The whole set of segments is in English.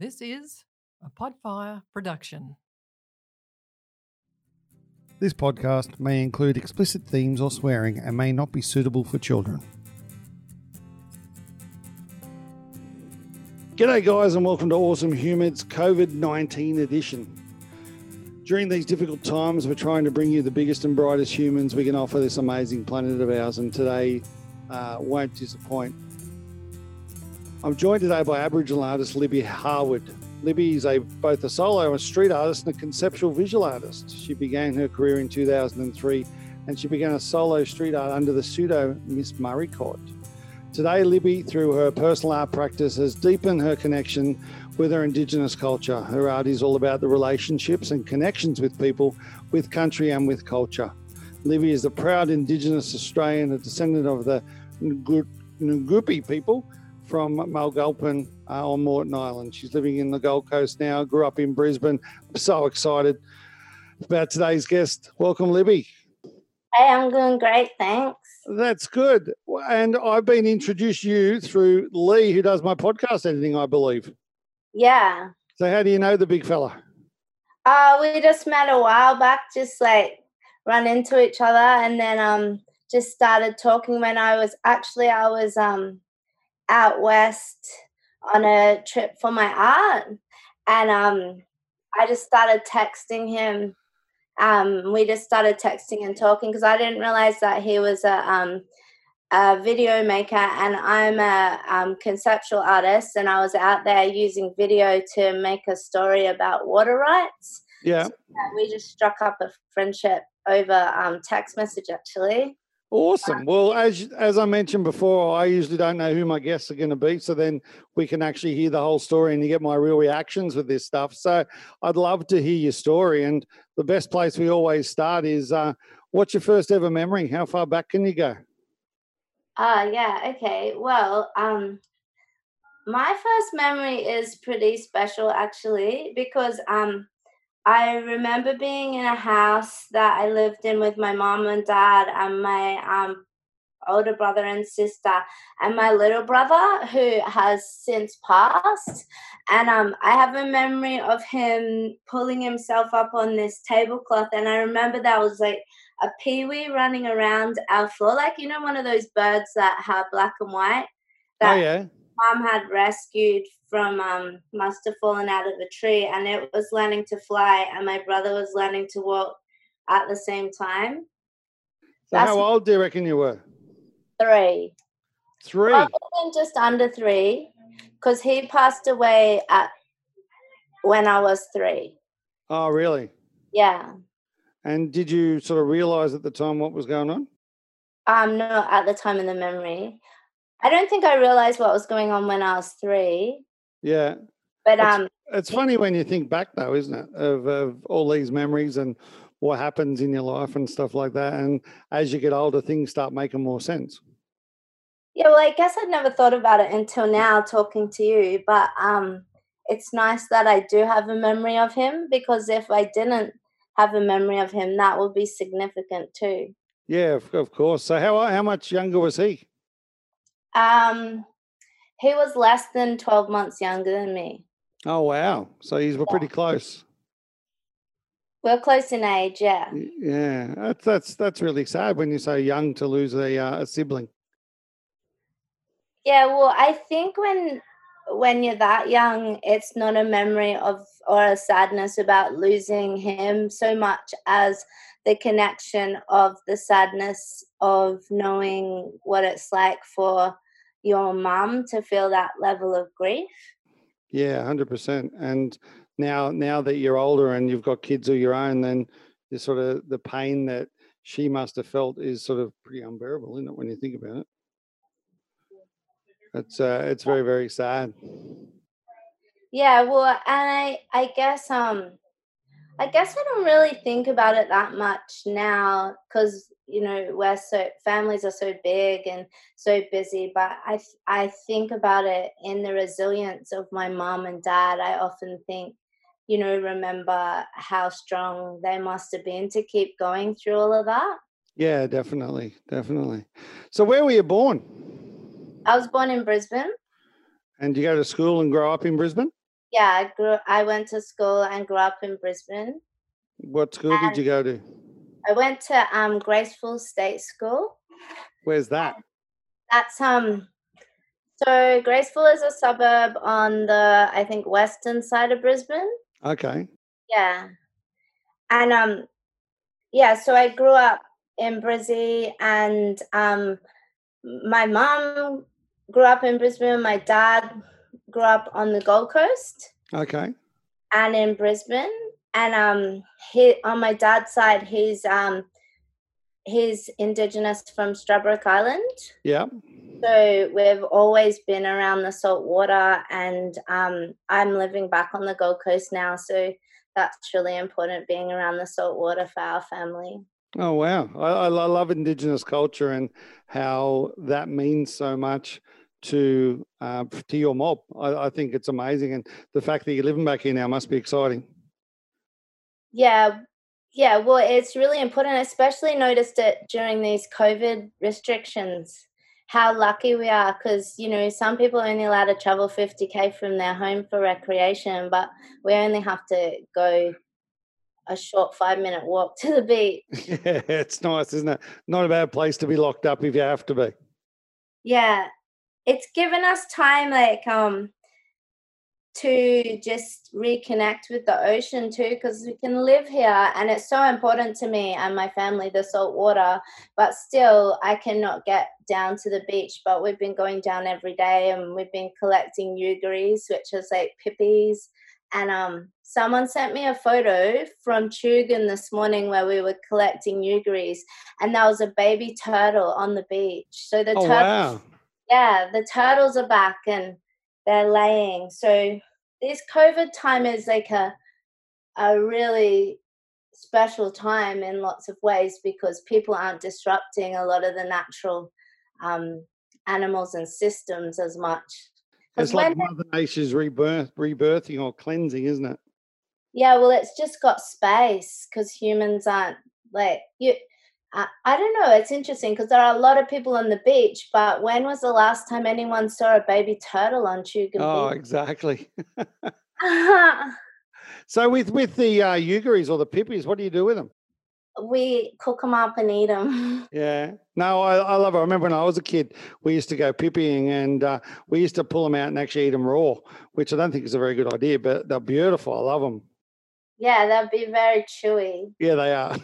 This is a Podfire production. This podcast may include explicit themes or swearing and may not be suitable for children. G'day, guys, and welcome to Awesome Humans COVID 19 edition. During these difficult times, we're trying to bring you the biggest and brightest humans we can offer this amazing planet of ours, and today uh, won't disappoint. I'm joined today by Aboriginal artist Libby Harward. Libby is a, both a solo and street artist and a conceptual visual artist. She began her career in 2003 and she began a solo street art under the pseudo Miss Murri Koori. Today, Libby, through her personal art practice, has deepened her connection with her Indigenous culture. Her art is all about the relationships and connections with people, with country, and with culture. Libby is a proud Indigenous Australian, a descendant of the Ngugi people from Mulgumpin uh, on Moreton Island. She's living in the Gold Coast now, grew up in Brisbane. I'm so excited about today's guest. Welcome, Libby. Hey, I'm doing great, thanks. That's good. And I've been introduced you through Lee, who does my podcast editing, I believe. Yeah. So, how do you know the big fella? Uh, we just met a while back, just like run into each other, and then um, just started talking when I was actually I was um out west on a trip for my art, and um, I just started texting him. Um, we just started texting and talking because I didn't realize that he was a, um, a video maker and I'm a um, conceptual artist, and I was out there using video to make a story about water rights. Yeah, so, we just struck up a friendship over um, text message actually. Awesome. Well, as as I mentioned before, I usually don't know who my guests are going to be, so then we can actually hear the whole story and you get my real reactions with this stuff. So I'd love to hear your story. And the best place we always start is, uh, what's your first ever memory? How far back can you go? Uh yeah. Okay. Well, um, my first memory is pretty special actually because um I remember being in a house that I lived in with my mom and dad and my um, older brother and sister and my little brother who has since passed. And um, i have a memory of him pulling himself up on this tablecloth. And i remember that was like a peewee running around our floor like you know one of those birds that have black and white? That oh yeah mom had rescued from um, must have fallen out of a tree and it was learning to fly and my brother was learning to walk at the same time. So how old do you reckon you were? Three. Three? Just under three because he passed away at when i was three. Oh, really? Yeah. And did you sort of realize at the time what was going on? Um no at the time in the memory I don't think I realized what was going on when I was three. Yeah. But um it's, it's funny when you think back though, isn't it? Of of all these memories and what happens in your life and stuff like that. And as you get older, things start making more sense. Yeah, well, I guess I'd never thought about it until now talking to you. But um it's nice that I do have a memory of him because if I didn't have a memory of him, that would be significant too. Yeah, of, of course. So how how much younger was he? Um, he was less than 12 months younger than me. Oh, wow. So he's were pretty close. We're close in age, yeah. Yeah, that's that's that's really sad when you're so young to lose a uh, a sibling. Yeah, well, I think when when you're that young, it's not a memory of or a sadness about losing him so much as the connection of the sadness of knowing what it's like for your mum to feel that level of grief. Yeah, hundred percent. And now, now that you're older and you've got kids of your own, then the sort of the pain that she must have felt is sort of pretty unbearable, isn't it? When you think about it, it's uh, it's very very sad. Yeah, well, and I I guess um I guess I don't really think about it that much now because you know we're so families are so big and so busy. But I I think about it in the resilience of my mom and dad. I often think, you know, remember how strong they must have been to keep going through all of that. Yeah, definitely, definitely. So, where were you born? I was born in Brisbane. And you go to school and grow up in Brisbane? Yeah, I grew. I went to school and grew up in Brisbane. What school did you go to? I went to um, Graceville State School. Where's that? That's um. So Graceville is a suburb on the I think western side of Brisbane. Okay. Yeah, and um, yeah. So I grew up in Brizzy, and um, my mom grew up in Brisbane. My dad grew up on the Gold Coast Okay. and in Brisbane. And um, he on my dad's side, he's um, he's Indigenous from Stradbroke Island. Yeah. So we've always been around the salt water, and um, I'm living back on the Gold Coast now. So that's really important being around the salt water for our family. Oh wow! I, I love Indigenous culture and how that means so much to uh, to your mob. I, I think it's amazing, and the fact that you're living back here now must be exciting. Yeah, yeah. Well, it's really important. Especially noticed it during these COVID restrictions. How lucky we are, because you know some people are only allowed to travel 50k from their home for recreation, but we only have to go a short five minute walk to the beach. Yeah, it's nice, isn't it? Not a bad place to be locked up if you have to be. Yeah, it's given us time, like um, to just reconnect with the ocean too, because we can live here, and it's so important to me and my family the salt water. But still, I cannot get down to the beach. But we've been going down every day, and we've been collecting eugaries, which is like pippies. And um, someone sent me a photo from Tugun this morning where we were collecting eugaries, and there was a baby turtle on the beach. So the Oh turtle wow! yeah, the turtles are back and they're laying. So this COVID time is like a a really special time in lots of ways because people aren't disrupting a lot of the natural um, animals and systems as much. It's like Mother Nature's rebirth, rebirthing or cleansing, isn't it? Yeah, well, it's just got space because humans aren't like you. I, I don't know. It's interesting because there are a lot of people on the beach, but when was the last time anyone saw a baby turtle on Tugun Oh, Beach? exactly. so with with the uh, eugaries or the pippies, what do you do with them? we cook them up and eat them. Yeah. No, I, I love it. I remember when I was a kid, we used to go pippying and uh, we used to pull them out and actually eat them raw, which I don't think is a very good idea, but they're beautiful. I love them. yeah, they'd be very chewy. Yeah, they are.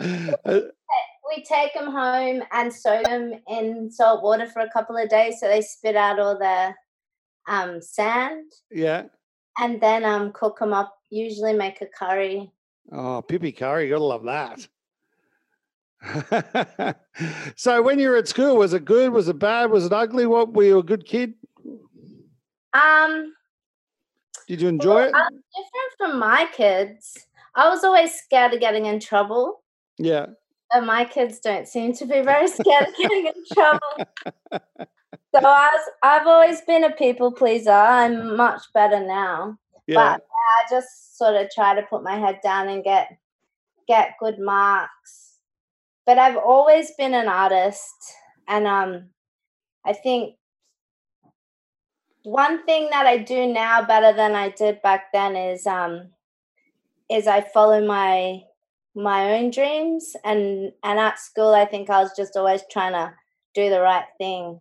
We take them home and soak them in salt water for a couple of days so they spit out all the um, sand yeah. and then um, cook them up. Usually make a curry. Oh, pippy curry. Gotta love that. so when you were at school, was it good? Was it bad? Was it ugly? What were you a good kid? Um, Did you enjoy it? I'm different from my kids. I was always scared of getting in trouble. Yeah. And my kids don't seem to be very scared of getting in trouble. So I was, I've always been a people pleaser. I'm much better now. Yeah. But I just sort of try to put my head down and get get good marks. But I've always been an artist, and um, I think one thing that I do now better than I did back then is um, is I follow my my own dreams, and and at school I think I was just always trying to do the right thing,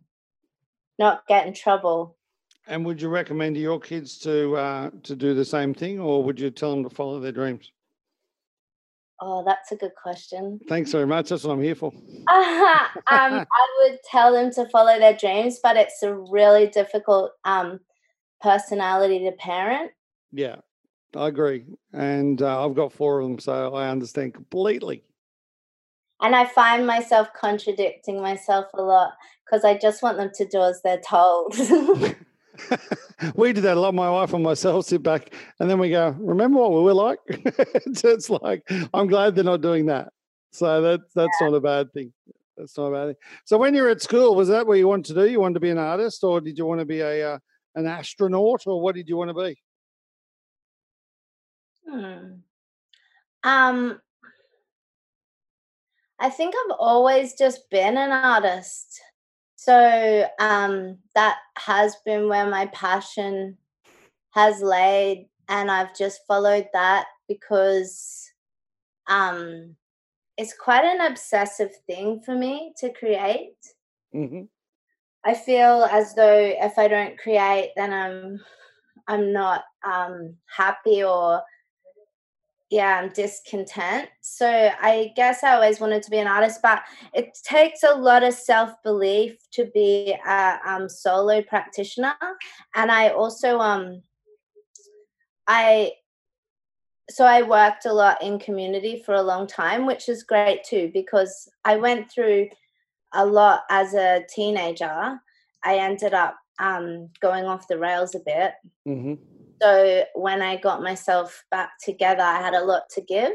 not get in trouble. And would you recommend to your kids to uh, to do the same thing, or would you tell them to follow their dreams? Oh, that's a good question. Thanks very much. That's what I'm here for. um, I would tell them to follow their dreams, but it's a really difficult um, personality to parent. Yeah, I agree. And uh, I've got four of them, so I understand completely. And I find myself contradicting myself a lot because I just want them to do as they're told. we do that a lot. My wife and myself sit back and then we go, remember what we were like? it's, like, I'm glad they're not doing that. So that's that's not a bad thing. That's not a bad thing. So when you were at school, was that what you wanted to do? You wanted to be an artist or did you want to be a uh, an astronaut or what did you want to be? Hmm. Um, I think I've always just been an artist. So um, that has been where my passion has laid and I've just followed that because um it's quite an obsessive thing for me to create. Mm-hmm. I feel as though if I don't create, then I'm I'm not um, happy or yeah, I'm discontent. So I guess I always wanted to be an artist, but it takes a lot of self belief to be a um, solo practitioner, and I also um I so I worked a lot in community for a long time, which is great too because I went through a lot as a teenager. I ended up um, going off the rails a bit. Mm-hmm. So when I got myself back together, I had a lot to give.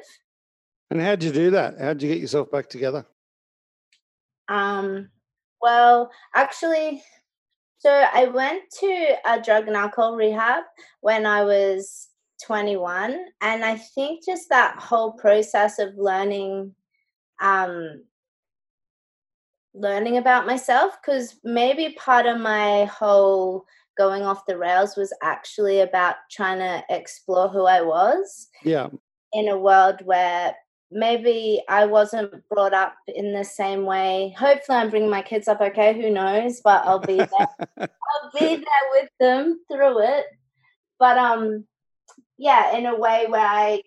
And how'd you do that? How'd you get yourself back together? Um, well, actually, so I went to a drug and alcohol rehab when I was 21 and i think just that whole process of learning um learning about myself because maybe part of my whole going off the rails was actually about trying to explore who i was yeah. in a world where maybe i wasn't brought up in the same way. Hopefully i'm bringing my kids up okay. Who knows? But i'll be there. I'll be there with them through it. But um yeah, in a way where I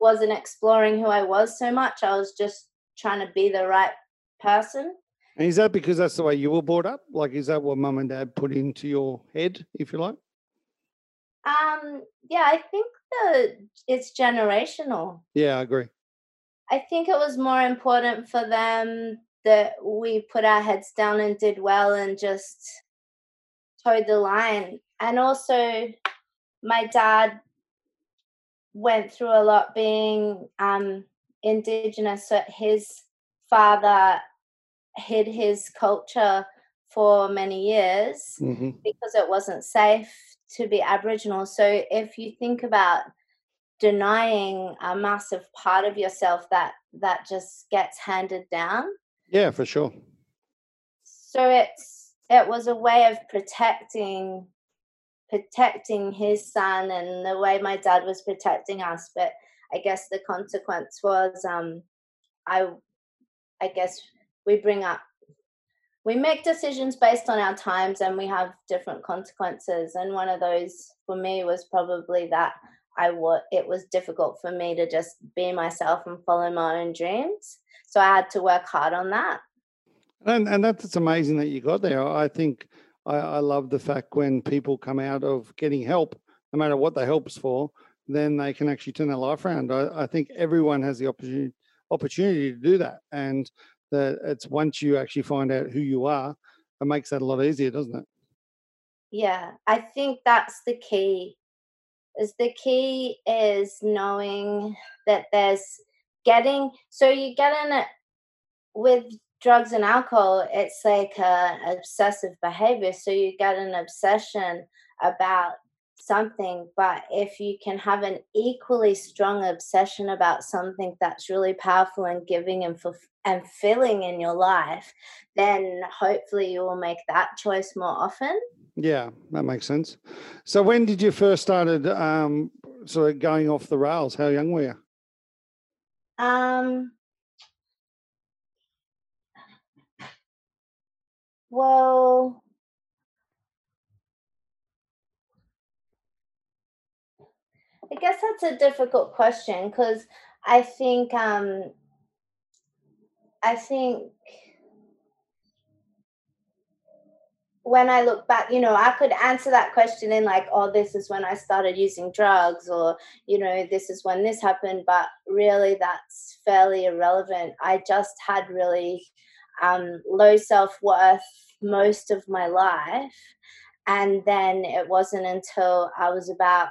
wasn't exploring who I was so much. I was just trying to be the right person. And is that because that's the way you were brought up? Like, is that what mum and dad put into your head, if you like? Um, yeah, I think the it's generational. Yeah, I agree. I think it was more important for them that we put our heads down and did well and just towed the line. And also, my dad went through a lot being um, indigenous. So his father hid his culture for many years mm-hmm. because it wasn't safe to be Aboriginal. So if you think about denying a massive part of yourself that that just gets handed down yeah for sure so it's it was a way of protecting protecting his son and the way my dad was protecting us but i guess the consequence was um i i guess we bring up we make decisions based on our times and we have different consequences. And one of those for me was probably that i was it was difficult for me to just be myself and follow my own dreams. So i had to work hard on that. And and that's amazing that you got there. I think I, I love the fact when people come out of getting help, no matter what the help's for, then they can actually turn their life around. I, I think everyone has the opportunity opportunity to do that, and that it's once you actually find out who you are, it makes that a lot easier, doesn't it? Yeah, I think that's the key. Is the key is knowing that there's getting so you get in it with drugs and alcohol, it's like a obsessive behavior. So you get an obsession about something, but if you can have an equally strong obsession about something that's really powerful and giving and fulf- and filling in your life, then hopefully you will make that choice more often. Yeah, that makes sense. So when did you first started um, sort of going off the rails? How young were you? Um, Well, I guess that's a difficult question because I think um I think when I look back, you know, I could answer that question in like, oh, this is when I started using drugs, or, you know, this is when this happened. But really, that's fairly irrelevant. I just had really um, low self worth most of my life. And then it wasn't until I was about,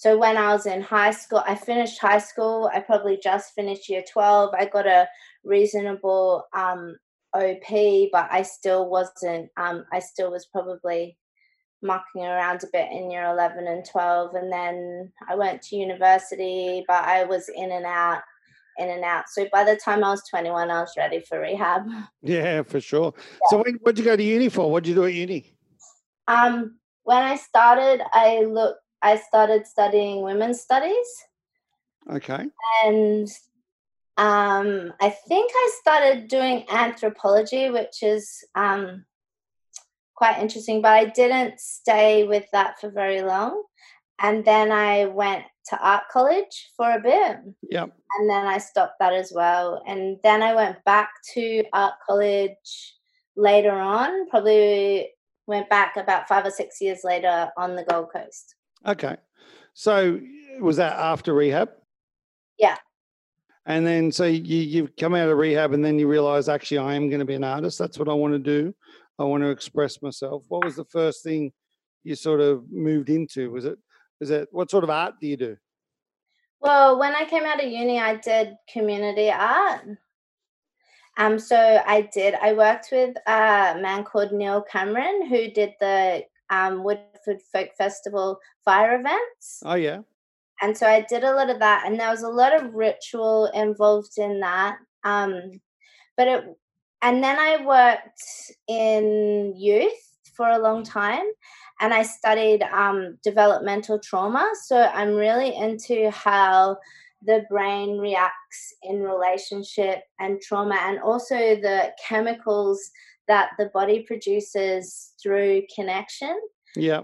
so when I was in high school, I finished high school. I probably just finished year 12. I got a reasonable um, OP, but I still wasn't, um, I still was probably mucking around a bit in year 11 and 12 and then i went to university but i was in and out in and out. So by the time I was 21, I was ready for rehab. Yeah, for sure. Yeah. So what'd you go to uni for? What'd you do at uni? Um, when I started, I look I started studying women's studies. Okay. And um, I think I started doing anthropology, which is um, quite interesting, but I didn't stay with that for very long. And then I went to art college for a bit. Yep. And then I stopped that as well. And then I went back to art college later on, probably went back about five or six years later on the Gold Coast. Okay. So was that after rehab? Yeah. And then so you you've come out of rehab and then you realize actually I am going to be an artist. That's what I want to do. I want to express myself. What was the first thing you sort of moved into? Was it is it what sort of art do you do? Well, when I came out of uni, I did community art. Um, so I did. I worked with a man called Neil Cameron who did the um, Woodford Folk Festival fire events. Oh yeah. And so I did a lot of that, and there was a lot of ritual involved in that. Um, but it, and then I worked in youth for a long time, and I studied um, developmental trauma. So I'm really into how the brain reacts in relationship and trauma, and also the chemicals that the body produces through connection. Yeah.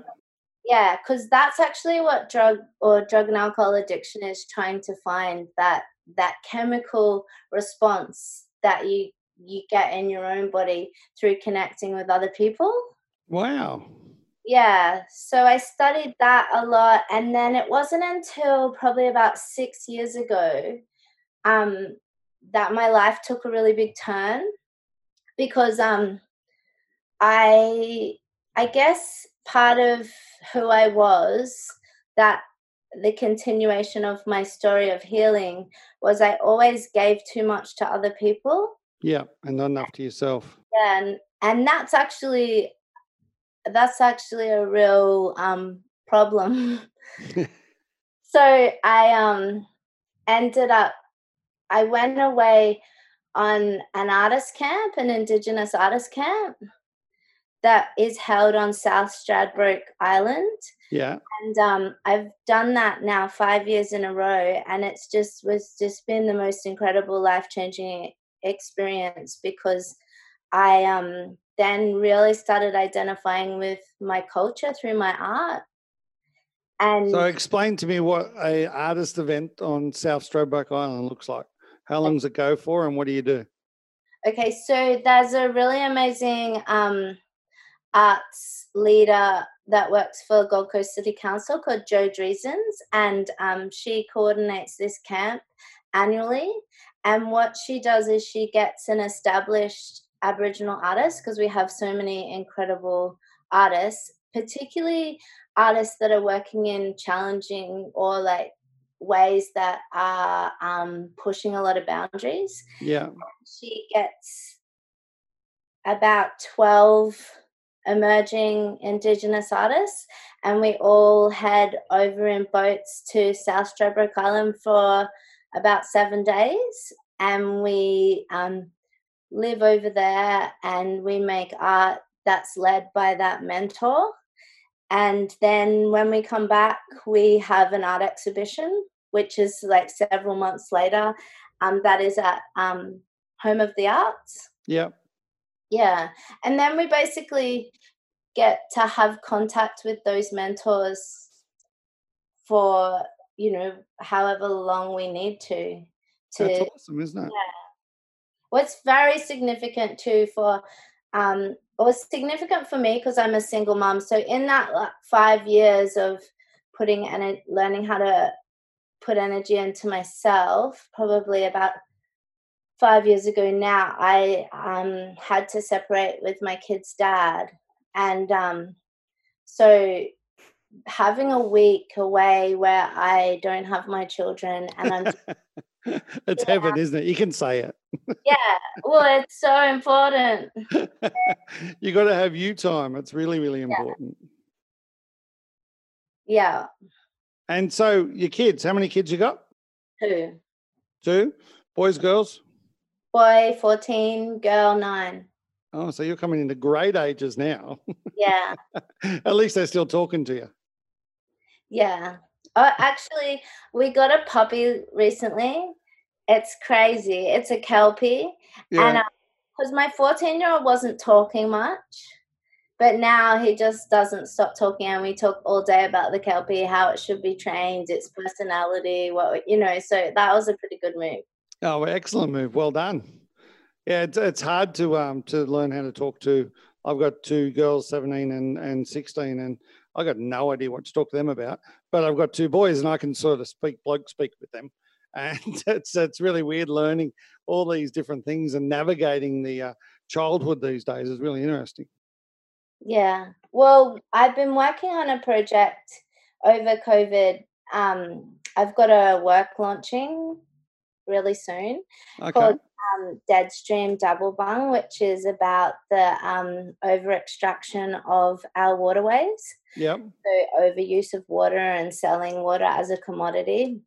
Yeah, because that's actually what drug or drug and alcohol addiction is trying to find that that chemical response that you you get in your own body through connecting with other people. Wow. Yeah, so I studied that a lot, and then it wasn't until probably about six years ago um, that my life took a really big turn because um, I I guess part of who I was that the continuation of my story of healing was I always gave too much to other people. Yeah, and not enough to yourself. Yeah, And and that's actually that's actually a real um problem. so I um ended up I went away on an artist camp, an indigenous artist camp that is held on South Stradbroke Island. Yeah. And um, I've done that now five years in a row, and it's just was just been the most incredible, life changing experience because I um then really started identifying with my culture through my art. And so, explain to me what a artist event on South Stradbroke Island looks like. How long does it go for, and what do you do? Okay, so there's a really amazing um, arts leader that works for Gold Coast City Council called Jo Driesens, and um, she coordinates this camp annually. And what she does is she gets an established Aboriginal artist because we have so many incredible artists, particularly artists that are working in challenging or like ways that are um, pushing a lot of boundaries. Yeah. She gets about 12 emerging Indigenous artists, and we all head over in boats to South Stradbroke Island for about seven days, and we um, live over there and we make art that's led by that mentor. And then when we come back, we have an art exhibition, which is like several months later. Um, that is at um, Home of the Arts. Yeah. Yeah. And then we basically get to have contact with those mentors for, you know, however long we need to. to That's awesome, isn't it? Yeah. What's very significant too for um, or significant for me because I'm a single mom. So in that like, five years of putting and learning how to put energy into myself, probably about five years ago now, I um, had to separate with my kid's dad, and um, so having a week away where I don't have my children and I'm it's yeah. heaven, isn't it? You can say it. yeah. Well, it's so important. you got to have you time. It's really, really important. Yeah. And so your kids, how many kids you got? Two. Two? Boys, girls? Boy 14, girl 9. Oh, so you're coming into great ages now. Yeah. At least they're still talking to you. Yeah. Oh, actually, we got a puppy recently. It's crazy. It's a Kelpie. Yeah. Um, and because my 14 year old wasn't talking much, but now he just doesn't stop talking. And we talk all day about the Kelpie, how it should be trained, its personality, what, you know. So that was a pretty good move. Oh, excellent move. Well done. Yeah, it's, it's hard to um to learn how to talk to. I've got two girls, 17 and, and 16, and I got no idea what to talk to them about. But I've got two boys, and I can sort of speak bloke speak with them, and it's it's really weird learning all these different things and navigating the uh, childhood these days is really interesting. Yeah. Well, I've been working on a project over COVID. Um, I've got a work launching really soon Okay. called um, Deadstream Double Bung, which is about the um, over extraction of our waterways. Yep. So overuse of water and selling water as a commodity.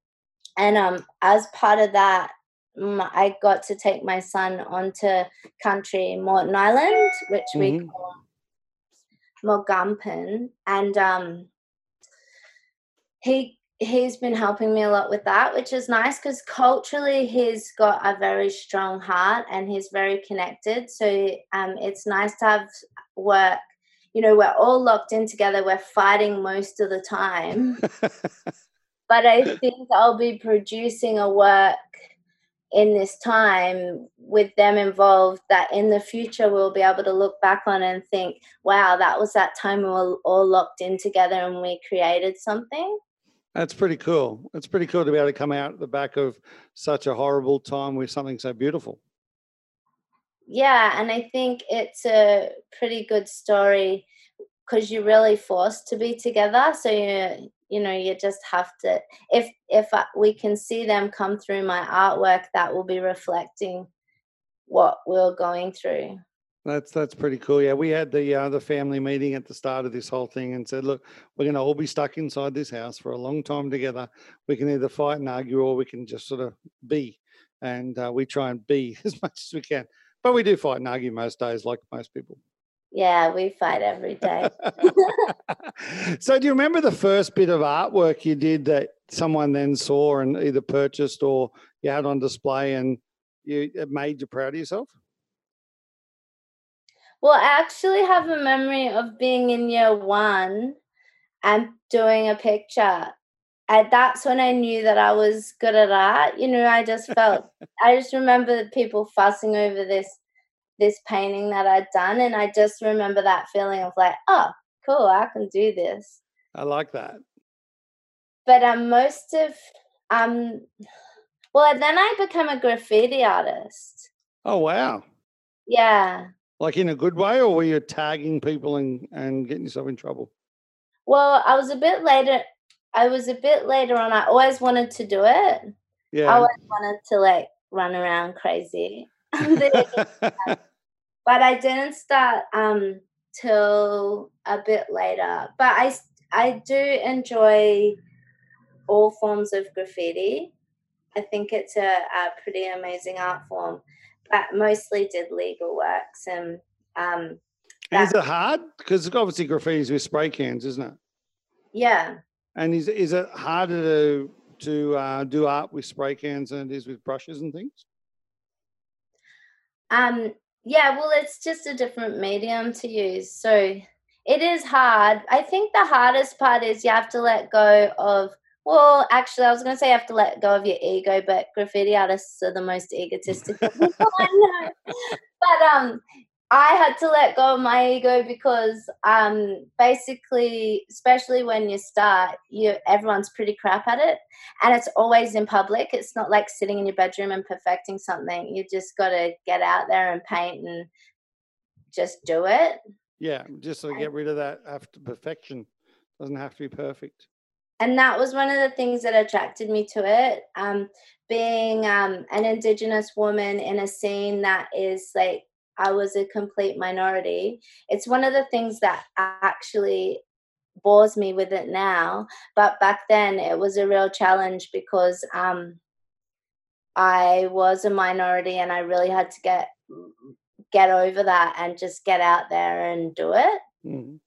And um, as part of that, I got to take my son onto country Moreton Island, which we Mhm. call Mulgumpin, and um, he he's been helping me a lot with that, which is nice because culturally he's got a very strong heart and he's very connected. So um, it's nice to have work. You know, we're all locked in together. We're fighting most of the time, but I think I'll be producing a work in this time with them involved that in the future we'll be able to look back on and think, wow, that was that time we were all locked in together and we created something. That's pretty cool. It's pretty cool to be able to come out at the back of such a horrible time with something so beautiful. Yeah, and I think it's a pretty good story because you're really forced to be together. So you you know you just have to. If if we can see them come through my artwork, that will be reflecting what we're going through. That's that's pretty cool. Yeah, we had the uh, the family meeting at the start of this whole thing and said, look, we're going to all be stuck inside this house for a long time together. We can either fight and argue, or we can just sort of be, and uh, we try and be as much as we can. But we do fight and argue most days, like most people. Yeah, we fight every day. so, do you remember the first bit of artwork you did that someone then saw and either purchased or you had on display, and you it made you proud of yourself? Well, I actually have a memory of being in year one and doing a picture. And that's when I knew that I was good at art. You know, I just felt, I just remember people fussing over this this painting that I'd done. And I just remember that feeling of like, oh, cool, I can do this. I like that. But um, most of, um, well, then I became a graffiti artist. Oh wow! Yeah. Like in a good way, or were you tagging people and and getting yourself in trouble? Well, I was a bit later. I was a bit later on. I always wanted to do it. Yeah, I always wanted to like run around crazy. but I didn't start um till a bit later. But I I do enjoy all forms of graffiti. I think it's a, a pretty amazing art form. But mostly did legal works and um And is it hard? Because obviously graffiti is with spray cans, isn't it? yeah. And is is it harder to to uh, do art with spray cans than it is with brushes and things? Um, yeah, well, it's just a different medium to use. So it is hard. I think the hardest part is you have to let go of, well, actually, I was going to say you have to let go of your ego, but graffiti artists are the most egotistical people I know. But um, I had to let go of my ego because um, basically, especially when you start, you everyone's pretty crap at it and it's always in public. It's not like sitting in your bedroom and perfecting something. You just got to get out there and paint and just do it. Yeah, just to get rid of that after perfection. Doesn't have to be perfect. And that was one of the things that attracted me to it. Um, being um, an Indigenous woman in a scene that is like, I was a complete minority. It's one of the things that actually bores me with it now. But back then, it was a real challenge because um, I was a minority and I really had to get get over that and just get out there and do it. Mm-hmm.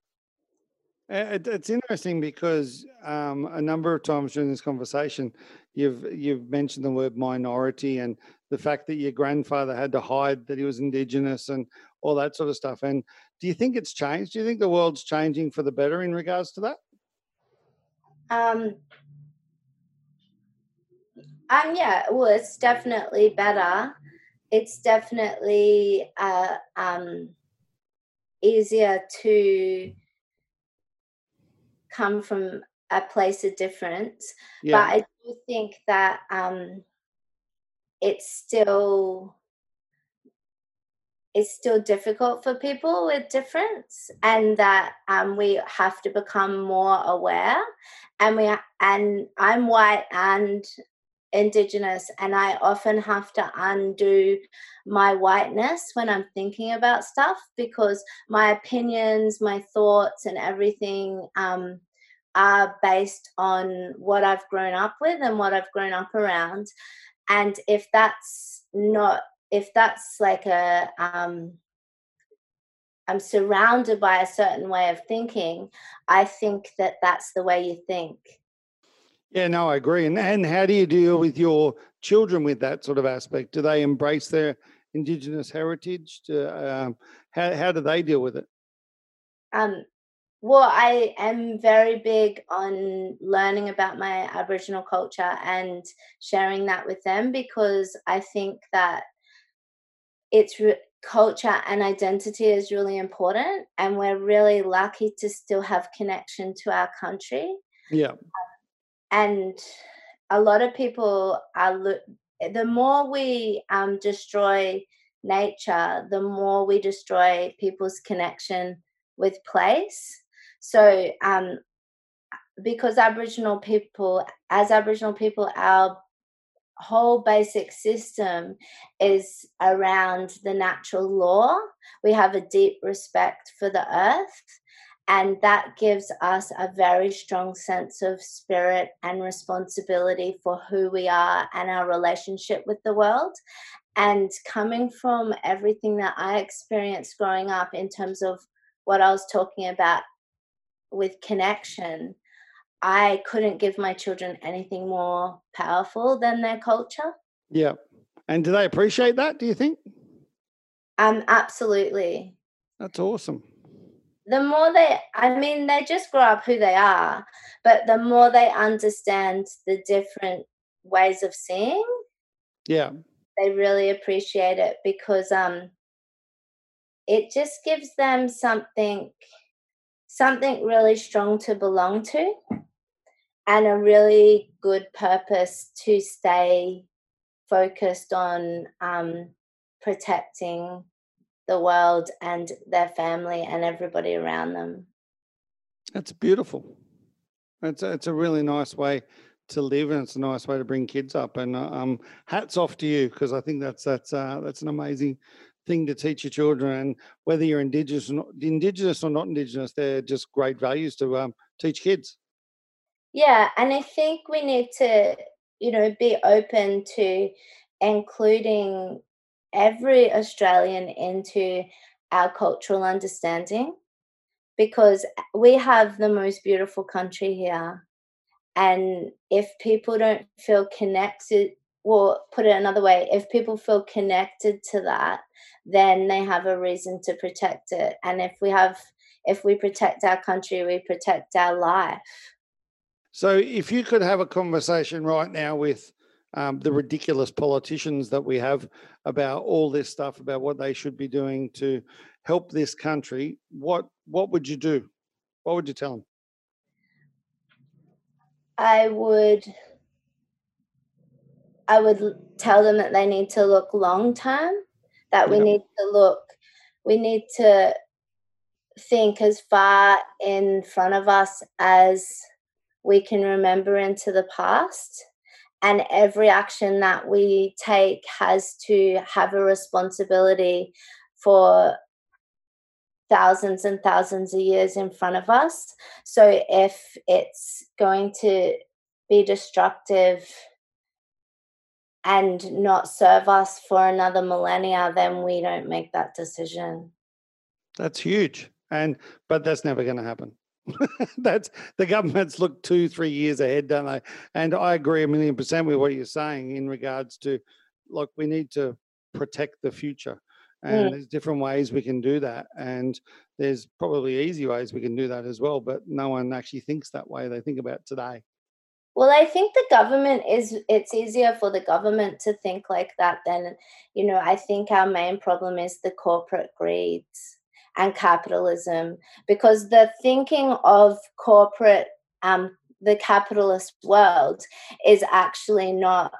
It, it's interesting because um, a number of times during this conversation, you've you've mentioned the word minority and the fact that your grandfather had to hide that he was indigenous and all that sort of stuff. And do you think it's changed? Do you think the world's changing for the better in regards to that? Um, um yeah, well, it's definitely better. It's definitely uh, um, easier to come from a place of difference. Yeah. But I do think that um, it's still it's still difficult for people with difference and that um, we have to become more aware and we and i'm white and indigenous and i often have to undo my whiteness when i'm thinking about stuff because my opinions my thoughts and everything um, are based on what i've grown up with and what i've grown up around. And if that's not if that's like a um i'm surrounded by a certain way of thinking i think that that's the way you think yeah, no, I agree. And and how do you deal with your children with that sort of aspect? Do they embrace their indigenous heritage? To, um, how how do they deal with it? Um, well, I am very big on learning about my Aboriginal culture and sharing that with them because I think that it's re- culture and identity is really important, and we're really lucky to still have connection to our country. Yeah and a lot of people are the more we um, destroy nature the more we destroy people's connection with place. So um, because aboriginal people as aboriginal people our whole basic system is around the natural law. We have a deep respect for the earth and that gives us a very strong sense of spirit and responsibility for who we are and our relationship with the world. And coming from everything that I experienced growing up in terms of what I was talking about with connection, I couldn't give my children anything more powerful than their culture. Yeah. And do they appreciate that, do you think? Um, absolutely. That's awesome the more they i mean they just grow up who they are but the more they understand the different ways of seeing yeah. they really appreciate it because um it just gives them something something really strong to belong to and a really good purpose to stay focused on um, protecting the world and their family and everybody around them. That's beautiful. It's a, it's a really nice way to live, and it's a nice way to bring kids up. And uh, um, hats off to you because I think that's that's uh, that's an amazing thing to teach your children. And whether you're indigenous or not, indigenous or not indigenous, they're just great values to um, teach kids. Yeah, and I think we need to, you know, be open to including every Australian into our cultural understanding because we have the most beautiful country here. And if people don't feel connected, well, put it another way, if people feel connected to that, then they have a reason to protect it. And if we have, if we protect our country, we protect our life. So if you could have a conversation right now with um, the ridiculous politicians that we have about all this stuff about what they should be doing to help this country, what what would you do? What would you tell them? I would I would tell them that they need to look long term, that we need to look we need to think as far in front of us as we can remember into the past and every action that we take has to have a responsibility for thousands and thousands of years in front of us. So if it's going to be destructive and not serve us for another millennia, then we don't make that decision. That's huge. And but that's never going to happen. that's the governments look two, three years ahead, don't they? And I agree a million percent with what you're saying in regards to look, we need to protect the future. And mm. there's different ways we can do that. And there's probably easy ways we can do that as well, but no one actually thinks that way. They think about today. Well, I think the government is, it's easier for the government to think like that than, you know, I think our main problem is the corporate greeds and capitalism because the thinking of corporate, um, the capitalist world is actually not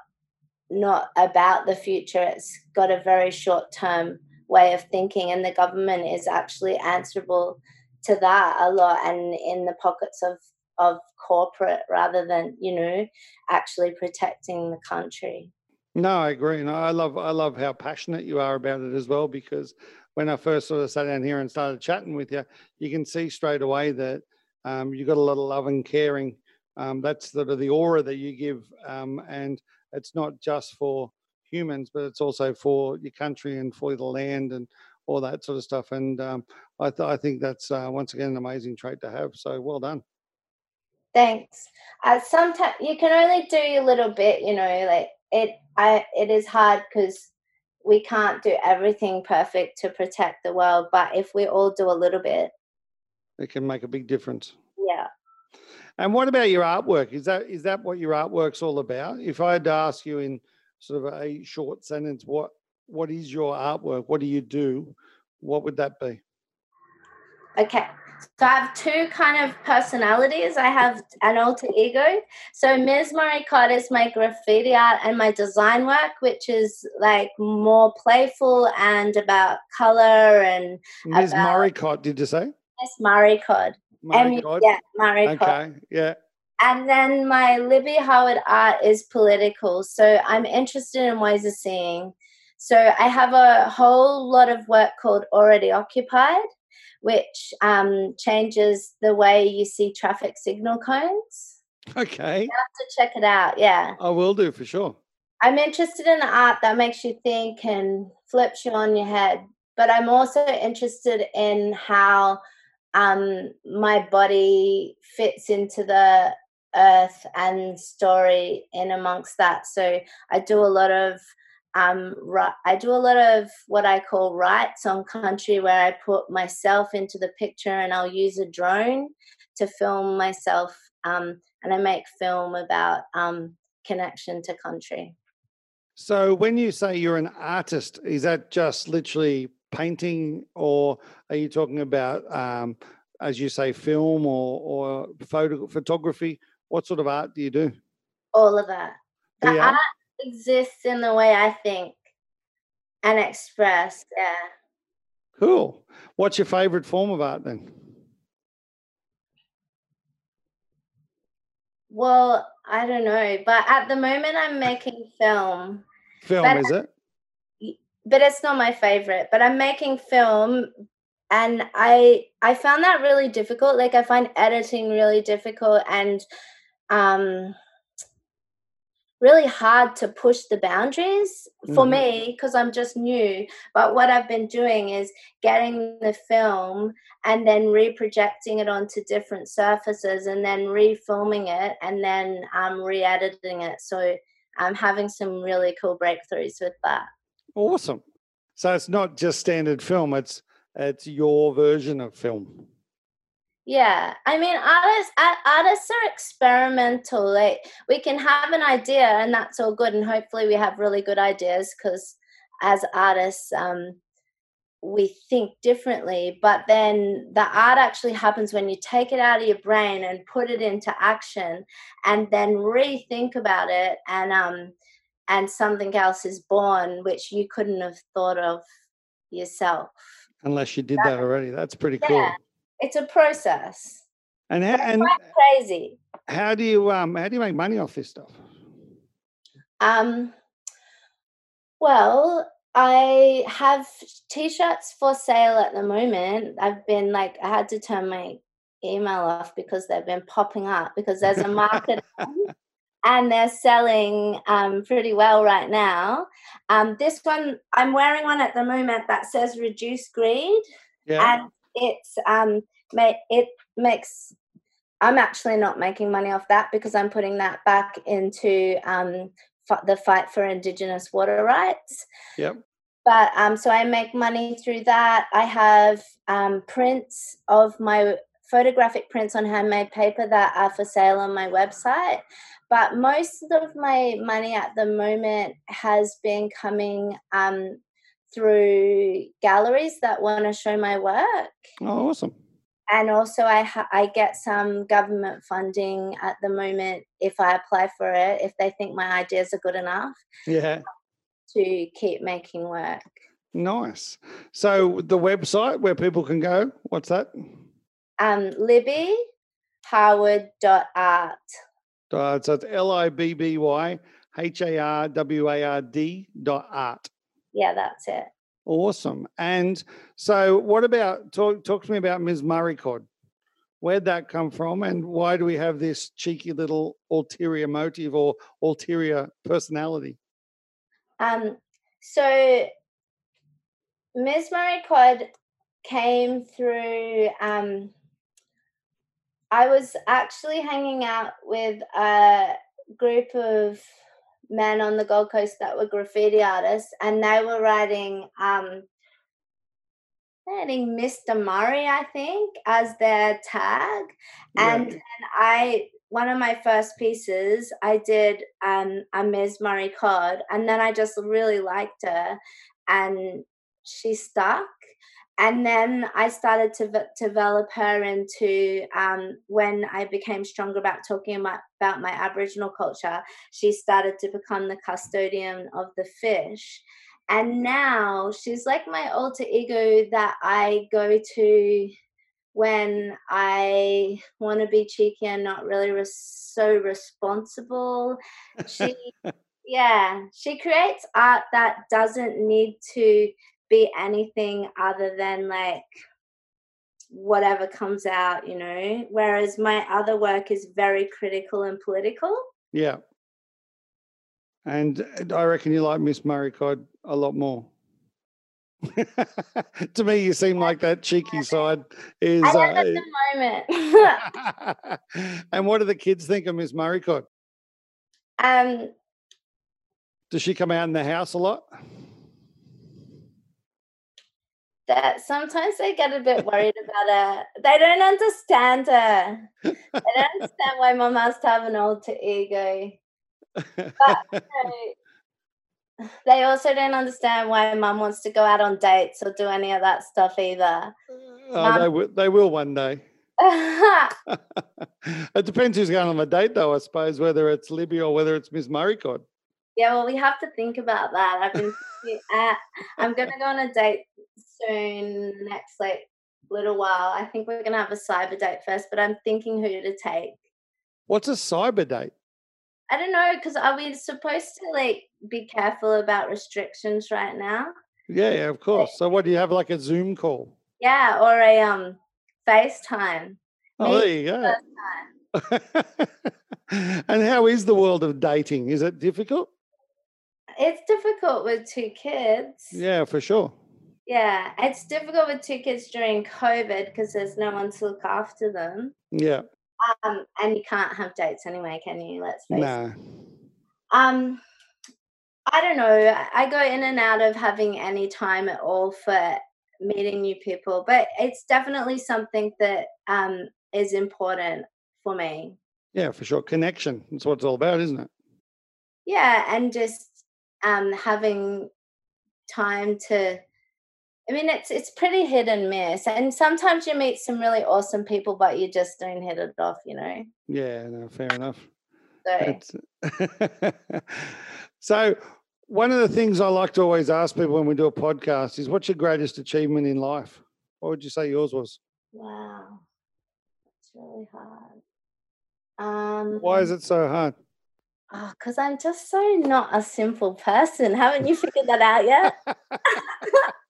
not about the future. It's got a very short term way of thinking and the government is actually answerable to that a lot and in the pockets of of corporate rather than you know actually protecting the country. No i agree and i love i love how passionate you are about it as well because when i first sort of sat down here and started chatting with you you can see straight away that um, you've got a lot of love and caring um, that's sort of the aura that you give um, and it's not just for humans but it's also for your country and for the land and all that sort of stuff and um, I, th- I think that's uh, once again an amazing trait to have so well done Thanks. Uh, sometimes you can only do a little bit, you know, like it. I it is hard because we can't do everything perfect to protect the world, but if we all do a little bit, it can make a big difference. Yeah. And what about your artwork? Is that is that what your artwork's all about? If I had to ask you in sort of a short sentence, what what is your artwork? What do you do? What would that be? Okay. So I have two kind of personalities. I have an alter ego. So Ms. Maricot is my graffiti art and my design work, which is like more playful and about color and Ms. Maricot, did you say? Ms. Maricot. Maricot. Yeah. Okay, yeah. And then my Libby Harward art is political. So I'm interested in ways of seeing. So I have a whole lot of work called Already Occupied which um, changes the way you see traffic signal cones. Okay. You have to check it out. Yeah. I will do for sure. I'm interested in art that makes you think and flips you on your head. But I'm also interested in how um, my body fits into the earth and story in amongst that. So I do a lot of um, I do a lot of what I call rights on country, where I put myself into the picture and I'll use a drone to film myself, um, and I make film about um, connection to country. So, when you say you're an artist, is that just literally painting, or are you talking about, um, as you say, film or, or photo, photography? What sort of art do you do? All of that. The yeah. art exists in the way I think and express. Yeah. Cool. What's your favorite form of art then? Well, I don't know, but at the moment I'm making film. Film is it? But it's not my favorite. But I'm making film, and I I found that really difficult. Like I find editing really difficult, and um, really hard to push the boundaries for mm-hmm. me because I'm just new. But what I've been doing is getting the film and then reprojecting it onto different surfaces and then refilming it and then um, re editing it. So I'm having some really cool breakthroughs with that. Awesome. So it's not just standard film, it's it's your version of film. Yeah, I mean, artists artists are experimental. Like we can have an idea, and that's all good, and hopefully we have really good ideas because as artists, um, we think differently. But then the art actually happens when you take it out of your brain and put it into action, and then rethink about it, and um, and something else is born which you couldn't have thought of yourself. Unless you did that, that already, that's pretty yeah. cool it's a process. And how, and crazy. How do you um how do you make money off this stuff? Um well, I have t-shirts for sale at the moment. I've been like I had to turn my email off because they've been popping up because there's a market and they're selling um, pretty well right now. Um, this one, I'm wearing one at the moment that says "Reduce Greed," Yeah. and it's um, it makes. I'm actually not making money off that because I'm putting that back into um, f- the fight for Indigenous water rights. Yep. But um, so I make money through that. I have um, prints of my photographic prints on handmade paper that are for sale on my website. But most of my money at the moment has been coming um, through galleries that want to show my work. Oh, awesome. And also, I ha- I get some government funding at the moment if I apply for it, if they think my ideas are good enough Yeah. to keep making work. Nice. So the website where people can go, what's that? Um, Libby Harward dot art. Uh, so it's L I B B Y H A R W A R D dot art. Yeah, that's it. Awesome. And so, what about talk? Talk to me about Ms. Murraycod. Where'd that come from, and why do we have this cheeky little ulterior motive or ulterior personality? Um, so Ms. Murray Cod came through. Um, I was actually hanging out with a group of men on the Gold Coast that were graffiti artists, and they were writing, um, writing Mr. Murray, I think, as their tag. And then I, one of my first pieces, I did um, a Ms. Murray Cod, and then I just really liked her, and she stuck. And then I started to v- develop her into um, when I became stronger about talking about, about my Aboriginal culture. She started to become the custodian of the fish. And now she's like my alter ego that I go to when I want to be cheeky and not really res- so responsible. She, yeah, she creates art that doesn't need to be anything other than like whatever comes out, you know. Whereas my other work is very critical and political. Yeah. And uh, I reckon you like Miss Murraycod a lot more. to me, you seem like that cheeky side is. I am at Uh, the moment. and what do the kids think of Miss Murraycod? um, Does she come out in the house a lot? That sometimes they get a bit worried about her. They don't understand her. They don't understand why mom has to have an alter ego. So, they also don't understand why mum wants to go out on dates or do any of that stuff either. oh, they, will, they will one day. it depends who's going on the date, though, I suppose, whether it's Libby or whether it's Miss Murraycod. well, we have to think about that. I've been, thinking, uh, I'm gonna go on a date soon, next like little while. I think we're gonna have a cyber date first, but I'm thinking who to take. What's a cyber date? I don't know, because are we supposed to like be careful about restrictions right now? Yeah, yeah, of course. So, what do you have like a Zoom call? Yeah, or a um FaceTime. Oh, there you go. And how is the world of dating? Is it difficult? It's difficult with two kids. Yeah, for sure. Yeah, it's difficult with two kids during COVID because there's no one to look after them. Yeah. Um, and you can't have dates anyway, can you? Let's face it. Nah. Um, I don't know. I- I go in and out of having any time at all for meeting new people, but it's definitely something that um is important for me. Yeah, for sure. Connection. That's what it's all about, isn't it? Yeah, and just um having time to I mean it's it's pretty hit and miss. And sometimes you meet some really awesome people but you just don't hit it off, you know. Yeah, no, fair enough. So so, one of the things I like to always ask people when we do a podcast is what's your greatest achievement in life? What would you say yours was? wow. It's really hard. Um Why is it so hard? Oh, because I'm just so not a simple person. Haven't you figured that out yet?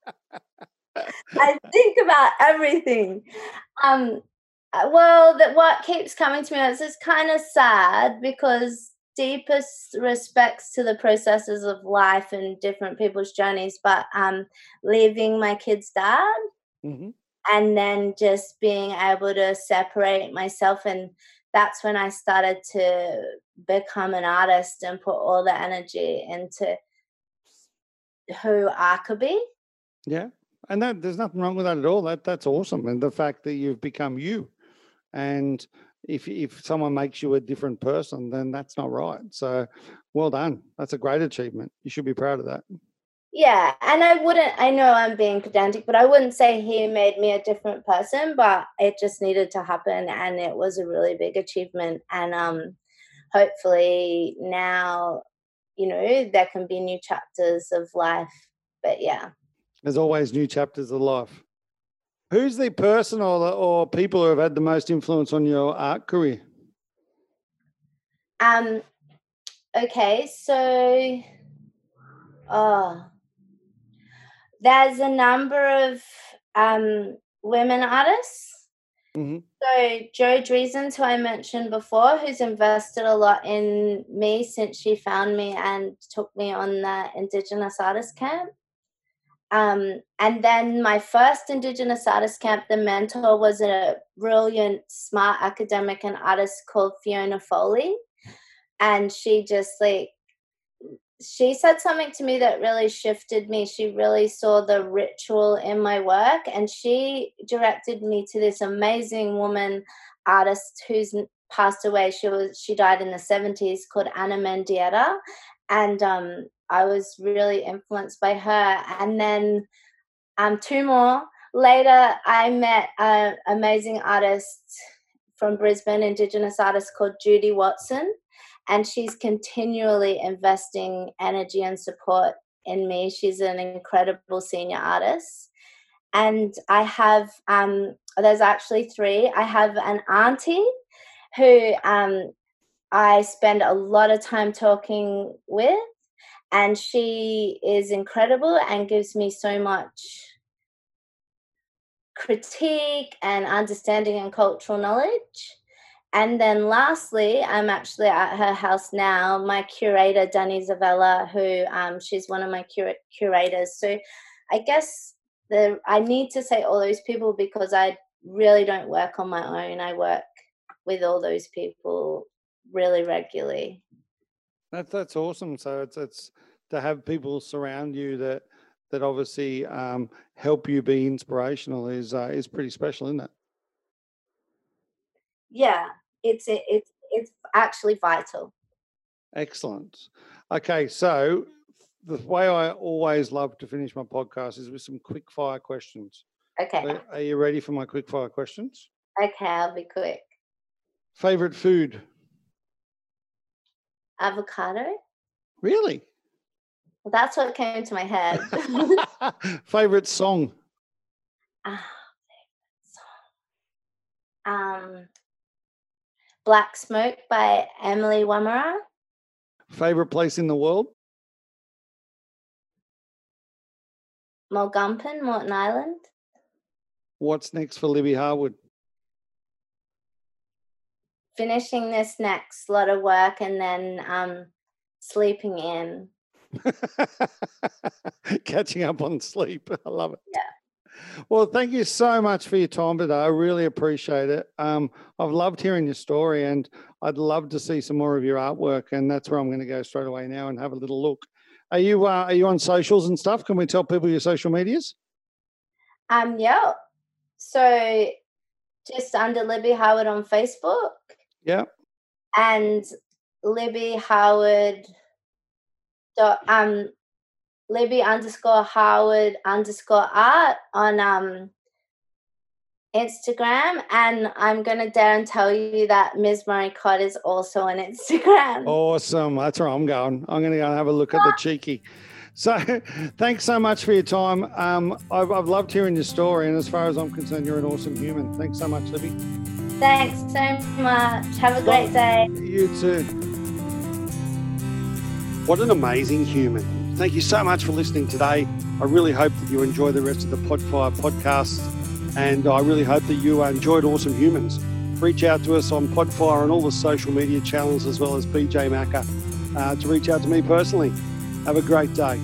I think about everything. Um, uh, well, that what keeps coming to me is it's kind of sad because deepest respects to the processes of life and different people's journeys, but um, leaving my kid's dad hmm and then just being able to separate myself and that's when I started to become an artist and put all the energy into who I could be. Yeah, and that there's nothing wrong with that at all. That that's awesome, and the fact that you've become you, and if if someone makes you a different person, then that's not right. So, well done. That's a great achievement. You should be proud of that. Yeah, and I wouldn't, I know I'm being pedantic, but I wouldn't say he made me a different person, but it just needed to happen and it was a really big achievement. And um, hopefully now, you know, there can be new chapters of life. But yeah. There's always new chapters of life. Who's the person or the, or people who have had the most influence on your art career? Um, okay, so, oh, there's a number of um, women artists. hmm So Joe Dreesens, who I mentioned before, who's invested a lot in me since she found me and took me on the Indigenous Artist Camp. Um, and then my first Indigenous Artist Camp, the mentor was a brilliant, smart academic and artist called Fiona Foley. And she just like she said something to me that really shifted me. She really saw the ritual in my work and she directed me to this amazing woman artist who's passed away. She was she died in the 70s called Ana Mendieta and um I was really influenced by her and then um two more later I met an amazing artist from Brisbane indigenous artist called Judy Watson and she's continually investing energy and support in me. She's an incredible senior artist. And I have, um, there's actually three. I have an auntie who um, I spend a lot of time talking with, and she is incredible and gives me so much critique and understanding and cultural knowledge. And then lastly, I'm actually at her house now, my curator, Dani Zavella, who um, she's one of my cura- curators. So I guess the I need to say all those people because I really don't work on my own. I work with all those people really regularly. That's that's awesome. So it's it's to have people surround you that that obviously um, help you be inspirational is uh, is pretty special, isn't it? Yeah, it's it's it's actually vital. Excellent. Okay, so the way I always love to finish my podcast is with some quick fire questions. Okay, Are- Are you ready for my quick fire questions? okay, I'll be quick. Favorite food? Avocado. Really? Well, that's what came to my head. Favorite song? Ah, favorite song. Um, Black Smoke by Emily Wurramara. Favorite place in the world? Mulgumpin, Moreton Island. What's next for Libby Harward? Finishing this next lot of work and then um, sleeping in. Catching up on sleep. I love it. Yeah. Well, thank you so much for your time today. I really appreciate it. Um, I've loved hearing your story, and I'd love to see some more of your artwork. And that's where I'm going to go straight away now and have a little look. Are you uh, are you on socials and stuff? Can we tell people your social medias? Um, yeah. So just under Libby Harward on Facebook Yeah. and Libby Harward dot um Libby underscore Harward underscore art on um Instagram and I'm gonna dare and tell you that Ms. Murray Cott is also on Instagram. Awesome. That's where I'm going. I'm going to go and have a look at the cheeky. So, thanks so much for your time. Um, I've, I've loved hearing your story, and as far as I'm concerned, you're an awesome human. Thanks so much, Libby. Thanks so much. Have a great day. You too. What an amazing human. Thank you so much for listening today. I really hope that you enjoy the rest of the Podfire podcast, and I really hope that you enjoyed Awesome Humans. reach out to us on Podfire and all the social media channels, as well as BJ Macker, uh, to reach out to me personally. Have a great day.